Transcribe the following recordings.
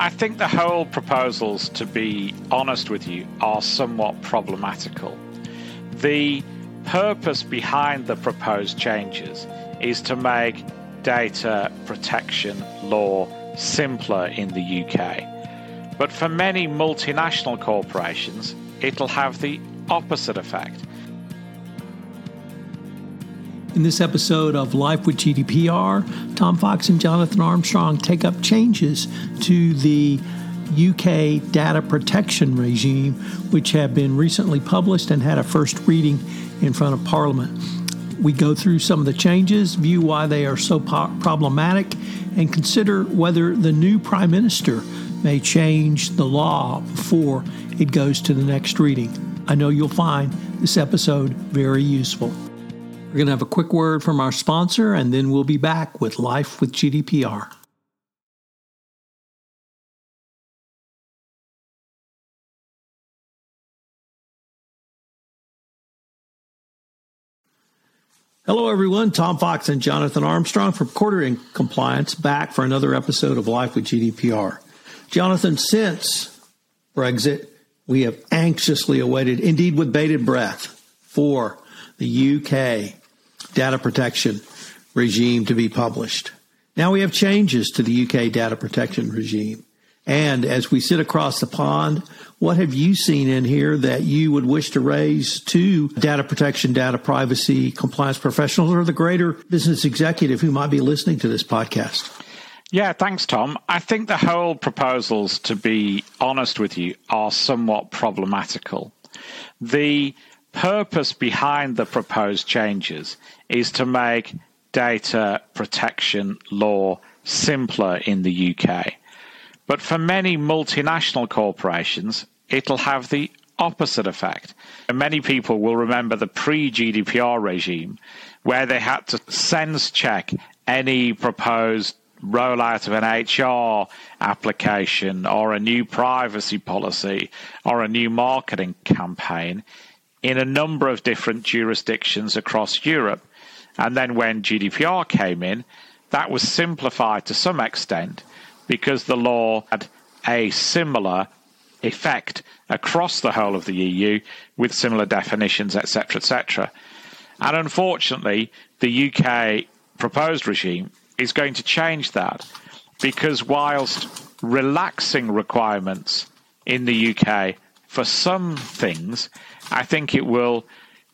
I think the whole proposals, to be honest with you, are somewhat problematical. The purpose behind the proposed changes is to make data protection law simpler in the UK. But for many multinational corporations, it'll have the opposite effect. In this episode of Life with GDPR, Tom Fox and Jonathan Armstrong take up changes to the UK data protection regime, which have been recently published and had a first reading in front of Parliament. We go through some of the changes, view why they are so po- problematic, and consider whether the new Prime Minister may change the law before it goes to the next reading. I know you'll find this episode very useful. We're going to have a quick word from our sponsor, and then we'll be back with Life with GDPR. Hello, everyone. Tom Fox and Jonathan Armstrong from Cordery Compliance back for another episode of Life with GDPR. Jonathan, since Brexit, we have anxiously awaited, indeed with bated breath, for the UK data protection regime to be published. Now we have changes to the UK data protection regime. And as we sit across the pond, what have you seen in here that you would wish to raise to data protection, data privacy, compliance professionals, or the greater business executive who might be listening to this podcast? Yeah, thanks, Tom. I think the whole proposals, to be honest with you, are somewhat problematical. The purpose behind the proposed changes is to make data protection law simpler in the UK. But for many multinational corporations, it'll have the opposite effect. And many people will remember the pre GDPR regime where they had to sense check any proposed rollout of an HR application or a new privacy policy or a new marketing campaign in a number of different jurisdictions across Europe. And then when GDPR came in, that was simplified to some extent because the law had a similar effect across the whole of the EU with similar definitions, etc., etc. And unfortunately, the UK proposed regime is going to change that because whilst relaxing requirements in the UK for some things, I think it will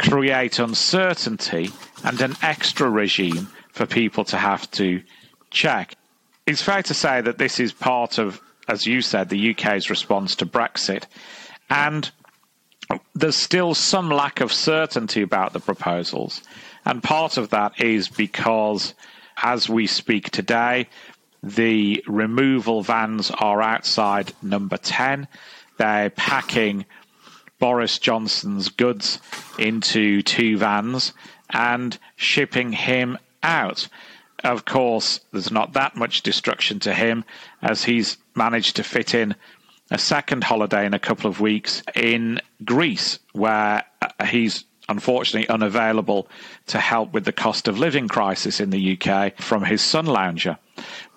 create uncertainty and an extra regime for people to have to check. It's fair to say that this is part of, as you said, the UK's response to Brexit. And there's still some lack of certainty about the proposals. And part of that is because, as we speak today, the removal vans are outside number 10. They're packing Boris Johnson's goods into two vans and shipping him out. Of course, there's not that much destruction to him as he's managed to fit in a second holiday in a couple of weeks in Greece, where uh, he's unfortunately unavailable to help with the cost of living crisis in the UK from his sun lounger.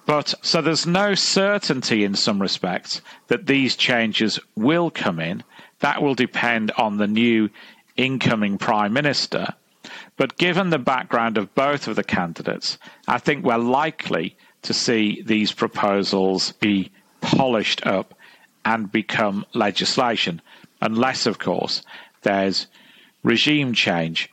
But so there's no certainty in some respects that these changes will come in. That will depend on the new incoming Prime Minister. But given the background of both of the candidates, I think we're likely to see these proposals be polished up and become legislation, unless, of course, there's regime change.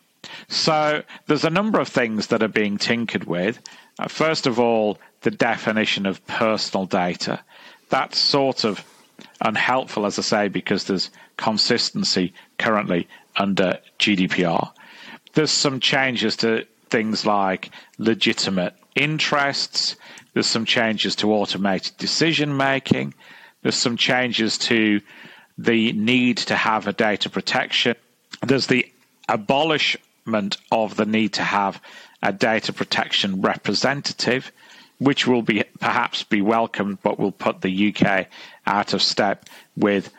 So there's a number of things that are being tinkered with. Uh, first of all, the definition of personal data. That's sort of unhelpful, as I say, because there's consistency currently under GDPR. There's some changes to things like legitimate interests. There's some changes to automated decision making. There's some changes to the need to have a data protection. There's the abolishment of the need to have a data protection representative, which will be perhaps be welcomed, but will put the UK out of step with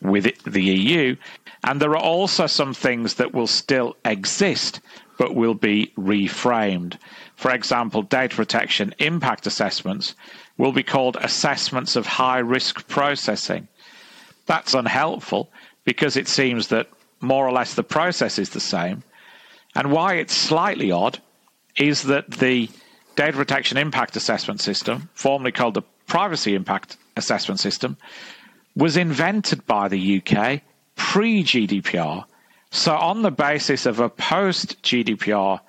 with the EU. And there are also some things that will still exist, but will be reframed. for example, data protection impact assessments, will be called assessments of high risk processing. That's unhelpful because it seems that more or less the process is the same. And why it's slightly odd is that the data protection impact assessment system, formerly called the privacy impact assessment system, was invented by the UK pre GDPR. So, on the basis of a post GDPR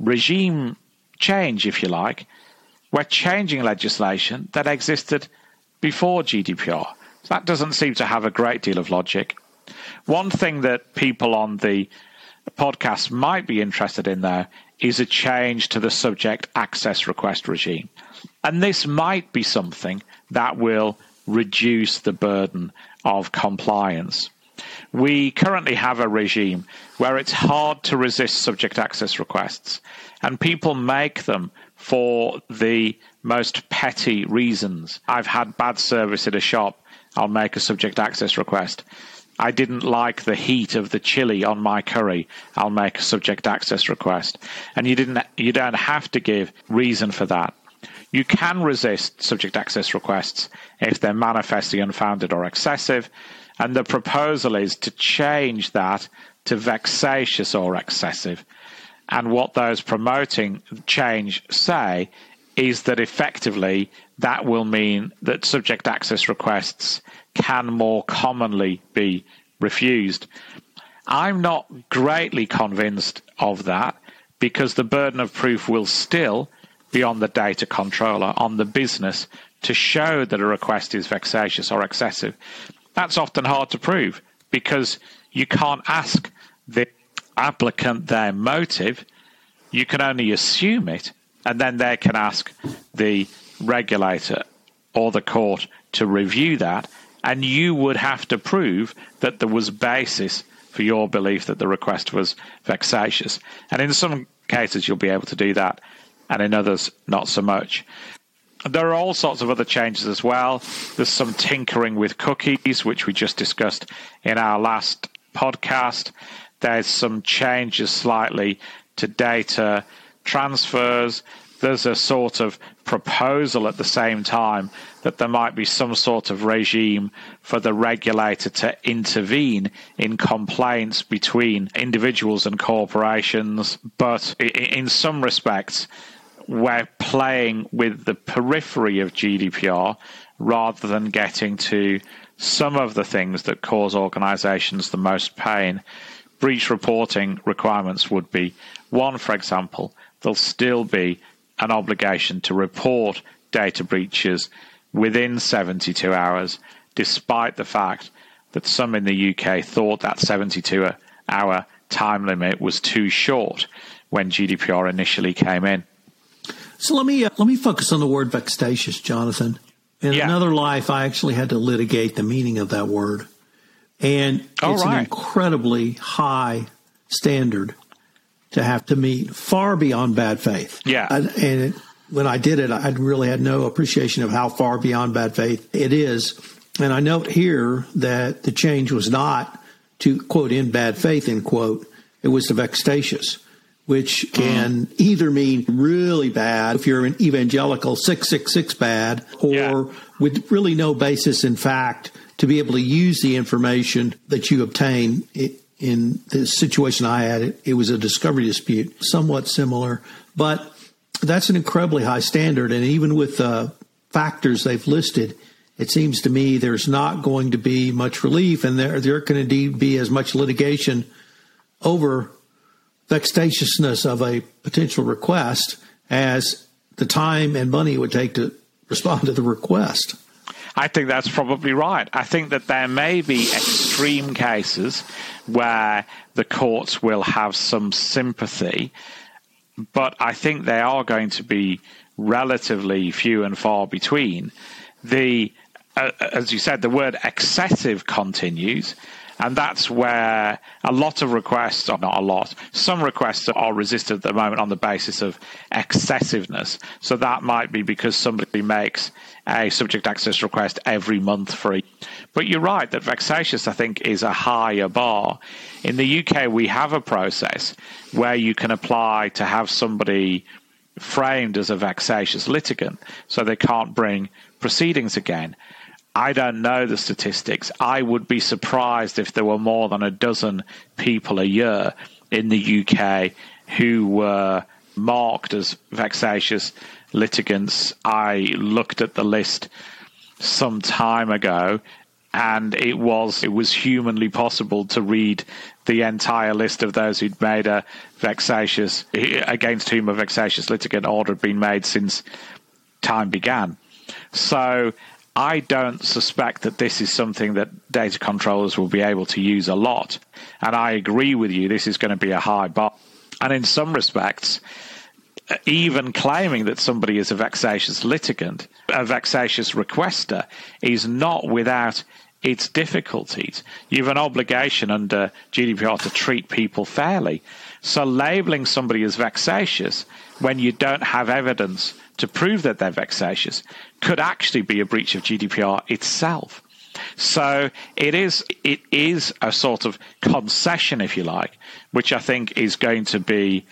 regime change, if you like, we're changing legislation that existed before GDPR. So That doesn't seem to have a great deal of logic. One thing that people on the podcast might be interested in, though, is a change to the subject access request regime. And this might be something that will reduce the burden of compliance. We currently have a regime where it's hard to resist subject access requests, and people make them for the most petty reasons. I've had bad service at a shop, I'll make a subject access request. I didn't like the heat of the chili on my curry. I'll make a subject access request. And you didn't you don't have to give reason for that. You can resist subject access requests if they're manifestly unfounded or excessive, and the proposal is to change that to vexatious or excessive. And what those promoting change say is that effectively that will mean that subject access requests can more commonly be refused. I'm not greatly convinced of that because the burden of proof will still be on the data controller, on the business, to show that a request is vexatious or excessive. That's often hard to prove because you can't ask the applicant their motive. You can only assume it, and then they can ask the regulator or the court to review that and you would have to prove that there was basis for your belief that the request was vexatious. And in some cases, you'll be able to do that, and in others, not so much. There are all sorts of other changes as well. There's some tinkering with cookies, which we just discussed in our last podcast. There's some changes slightly to data transfers there's a sort of proposal at the same time that there might be some sort of regime for the regulator to intervene in complaints between individuals and corporations. But in some respects, we're playing with the periphery of GDPR rather than getting to some of the things that cause organizations the most pain. Breach reporting requirements would be one, for example, there'll still be an obligation to report data breaches within 72 hours, despite the fact that some in the UK thought that 72 hour time limit was too short when GDPR initially came in. So let me uh, let me focus on the word vexatious, Jonathan. In yeah. another life, I actually had to litigate the meaning of that word, and it's right. an incredibly high standard to have to meet far beyond bad faith. Yeah. I, and it, when I did it, I really had no appreciation of how far beyond bad faith it is. And I note here that the change was not to quote in bad faith, end quote. It was to vexatious, which can mm. either mean really bad if you're an evangelical 666 bad or yeah. with really no basis in fact to be able to use the information that you obtain in the situation I had, it, it was a discovery dispute, somewhat similar, but that's an incredibly high standard. And even with the factors they've listed, it seems to me there's not going to be much relief, and there there can indeed be as much litigation over vexatiousness of a potential request as the time and money it would take to respond to the request. I think that's probably right. I think that there may be extreme cases where the courts will have some sympathy, but I think they are going to be relatively few and far between. The uh, as you said, the word excessive continues. And that's where a lot of requests, or not a lot, some requests are resisted at the moment on the basis of excessiveness. So that might be because somebody makes a subject access request every month for free. But you're right that vexatious, I think, is a higher bar. In the UK, we have a process where you can apply to have somebody framed as a vexatious litigant, so they can't bring proceedings again. I don't know the statistics. I would be surprised if there were more than a dozen people a year in the UK who were marked as vexatious litigants. I looked at the list some time ago and it was it was humanly possible to read the entire list of those who'd made a vexatious against whom a vexatious litigant order had been made since time began. So I don't suspect that this is something that data controllers will be able to use a lot. And I agree with you, this is going to be a high bar. And in some respects, even claiming that somebody is a vexatious litigant, a vexatious requester, is not without its difficulties. You have an obligation under GDPR to treat people fairly. So labeling somebody as vexatious when you don't have evidence to prove that they're vexatious could actually be a breach of GDPR itself. So it is it is a sort of concession, if you like, which I think is going to be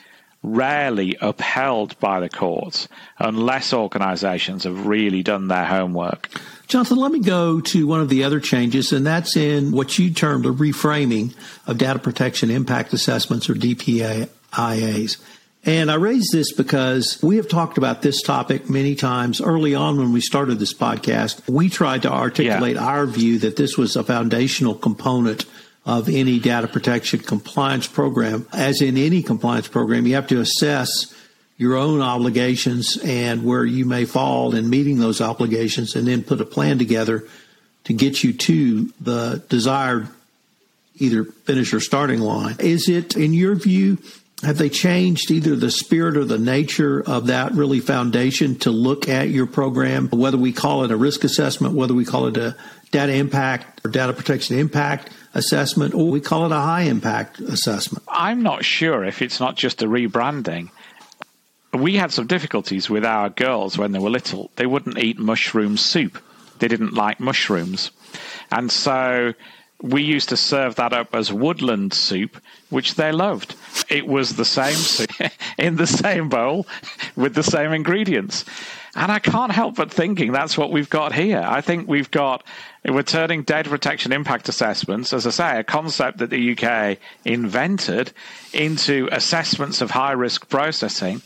rarely upheld by the courts unless organizations have really done their homework. Jonathan, let me go to one of the other changes, and that's in what you termed the reframing of data protection impact assessments or DPIAs. And I raise this because we have talked about this topic many times early on when we started this podcast. We tried to articulate yeah. our view that this was a foundational component of any data protection compliance program. As in any compliance program, you have to assess your own obligations and where you may fall in meeting those obligations and then put a plan together to get you to the desired either finish or starting line. Is it, in your view, have they changed either the spirit or the nature of that really foundation to look at your program, whether we call it a risk assessment, whether we call it a data impact or data protection impact? Assessment, or we call it a high impact assessment? I'm not sure if it's not just a rebranding. We had some difficulties with our girls when they were little. They wouldn't eat mushroom soup. They didn't like mushrooms. And so we used to serve that up as woodland soup, which they loved. It was the same soup in the same bowl with the same ingredients. And I can't help but thinking that's what we've got here. I think we've got we're turning data protection impact assessments, as I say, a concept that the UK invented, into assessments of high risk processing.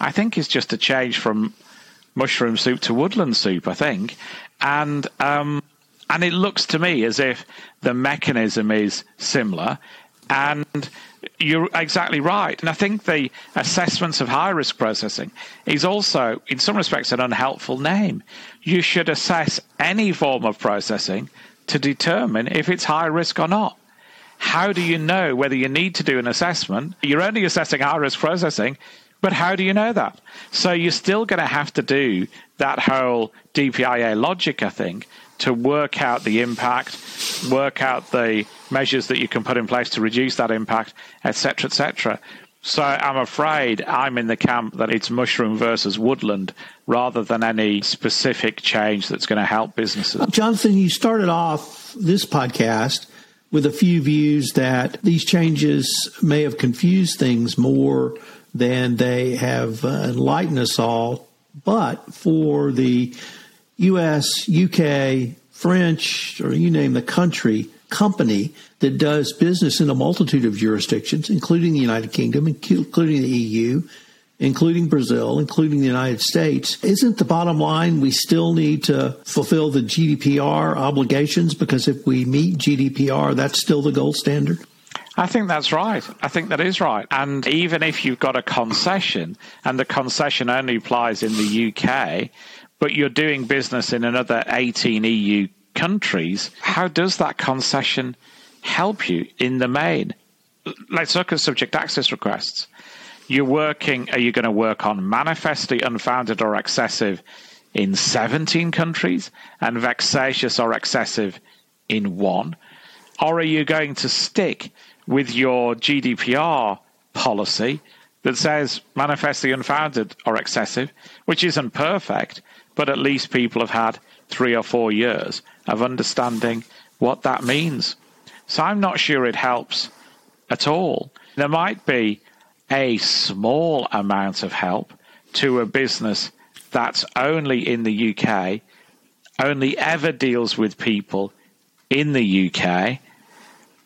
I think is just a change from mushroom soup to woodland soup. I think, and um, and it looks to me as if the mechanism is similar, and you're exactly right. And I think the assessments of high risk processing is also, in some respects, an unhelpful name. You should assess any form of processing to determine if it's high risk or not. How do you know whether you need to do an assessment? You're only assessing high risk processing, but how do you know that? So you're still going to have to do that whole DPIA logic, I think, to work out the impact, work out the measures that you can put in place to reduce that impact, etc., etc. So I'm afraid I'm in the camp that it's mushroom versus woodland rather than any specific change that's going to help businesses. Jonathan, you started off this podcast with a few views that these changes may have confused things more than they have uh, enlightened us all. But for the U.S., U.K., French, or you name the country, company that does business in a multitude of jurisdictions, including the United Kingdom, including the EU, including Brazil, including the United States. Isn't the bottom line we still need to fulfill the GDPR obligations because if we meet GDPR, that's still the gold standard? I think that's right. I think that is right. And even if you've got a concession and the concession only applies in the UK, but you're doing business in another 18 EU countries, how does that concession help you in the main? Let's look at subject access requests. You're working, are you going to work on manifestly unfounded or excessive in 17 countries and vexatious or excessive in one? Or are you going to stick with your GDPR policy that says manifestly unfounded or excessive, which isn't perfect, but at least people have had three or four years of understanding what that means. So I'm not sure it helps at all. There might be a small amount of help to a business that's only in the UK, only ever deals with people in the UK,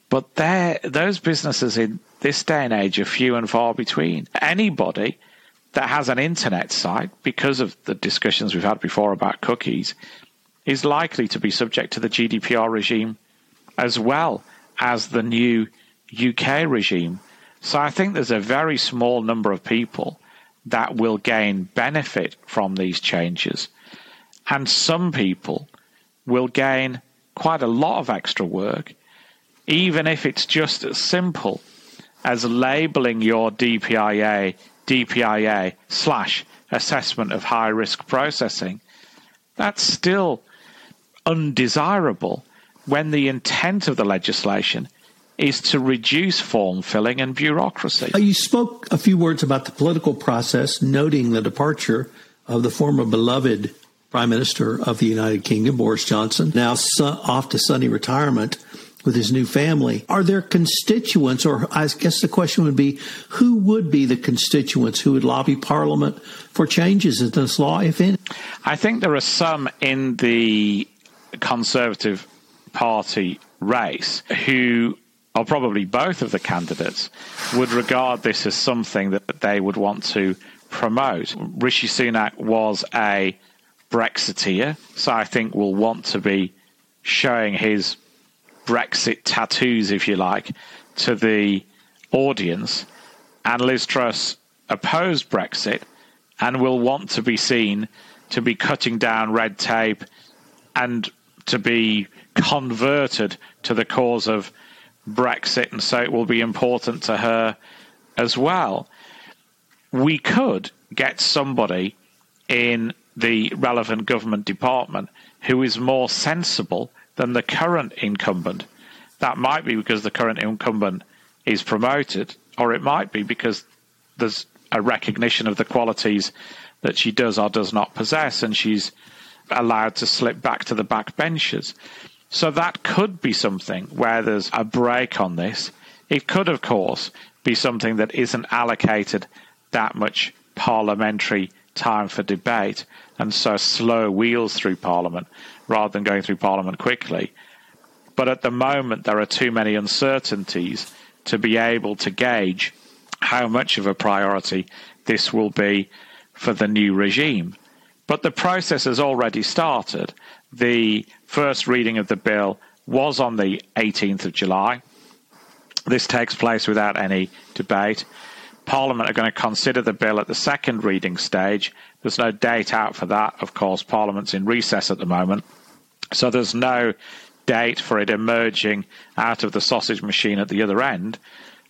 but those businesses in this day and age are few and far between. Anybody that has an internet site, because of the discussions we've had before about cookies, is likely to be subject to the GDPR regime as well as the new UK regime. So I think there's a very small number of people that will gain benefit from these changes. And some people will gain quite a lot of extra work, even if it's just as simple as labeling your DPIA DPIA slash assessment of high risk processing. That's still undesirable when the intent of the legislation is to reduce form filling and bureaucracy. Uh, you spoke a few words about the political process, noting the departure of the former beloved Prime Minister of the United Kingdom, Boris Johnson, now off to sunny retirement with his new family. Are there constituents, or I guess the question would be, who would be the constituents who would lobby Parliament for changes in this law, if any? I think there are some in the Conservative Party race who or probably both of the candidates, would regard this as something that they would want to promote. Rishi Sunak was a Brexiteer, so I think will want to be showing his Brexit tattoos, if you like, to the audience. And Liz Truss opposed Brexit and will want to be seen to be cutting down red tape and to be converted to the cause of Brexit, and so it will be important to her as well. We could get somebody in the relevant government department who is more sensible than the current incumbent. That might be because the current incumbent is promoted, or it might be because there's a recognition of the qualities that she does or does not possess, and she's allowed to slip back to the back benches. So that could be something where there's a brake on this. It could, of course, be something that isn't allocated that much parliamentary time for debate and so slow wheels through Parliament rather than going through Parliament quickly. But at the moment, there are too many uncertainties to be able to gauge how much of a priority this will be for the new regime. But the process has already started. The first reading of the bill was on the 18th of July. This takes place without any debate. Parliament are going to consider the bill at the second reading stage. There's no date out for that. Of course, Parliament's in recess at the moment. So there's no date for it emerging out of the sausage machine at the other end.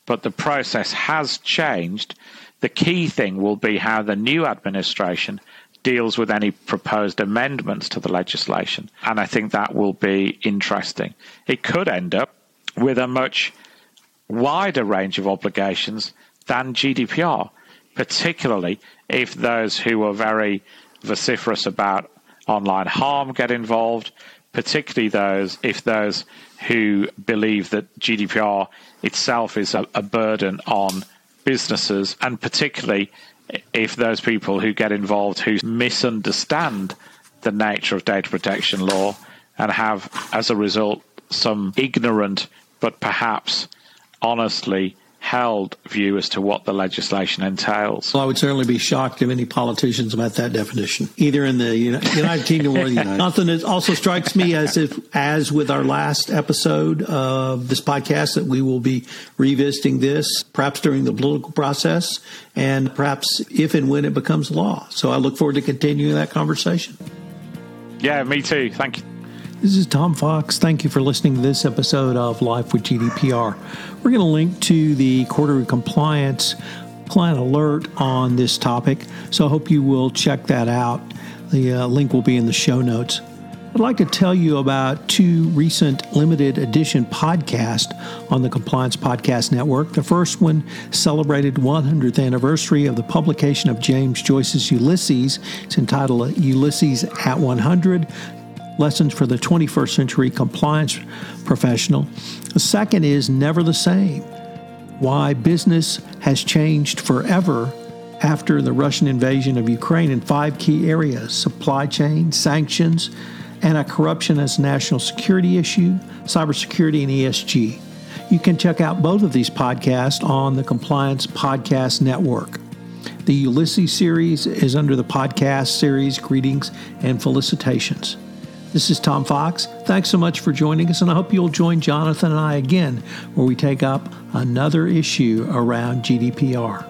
But the process has changed. The key thing will be how the new administration deals with any proposed amendments to the legislation. And I think that will be interesting. It could end up with a much wider range of obligations than GDPR, particularly if those who are very vociferous about online harm get involved, particularly those if those who believe that GDPR itself is a, a burden on businesses, and particularly if those people who get involved who misunderstand the nature of data protection law and have, as a result, some ignorant but perhaps honestly held view as to what the legislation entails. Well, I would certainly be shocked if any politicians met that definition, either in the United Kingdom or the United. Something that also strikes me as if, as with our last episode of this podcast, that we will be revisiting this perhaps during the political process and perhaps if and when it becomes law. So I look forward to continuing that conversation. Yeah, me too. Thank you. This is Tom Fox. Thank you for listening to this episode of Life with GDPR. We're going to link to the Cordery compliance plan alert on this topic, so I hope you will check that out. The uh, link will be in the show notes. I'd like to tell you about two recent limited edition podcasts on the Compliance Podcast Network. The first one celebrated 100th anniversary of the publication of James Joyce's Ulysses. It's entitled Ulysses at 100 Lessons for the 21st Century Compliance Professional. The second is Never the Same Why Business Has Changed Forever after the Russian invasion of Ukraine in five key areas supply chain, sanctions, anti corruption as national security issue, cybersecurity, and ESG. You can check out both of these podcasts on the Compliance Podcast Network. The Ulysses series is under the podcast series Greetings and Felicitations. This is Tom Fox. Thanks so much for joining us, and I hope you'll join Jonathan and I again where we take up another issue around GDPR.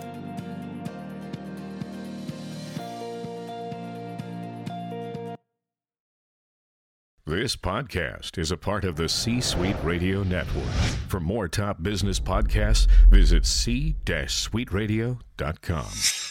This podcast is a part of the C Suite Radio Network. For more top business podcasts, visit c-suiteradio.com.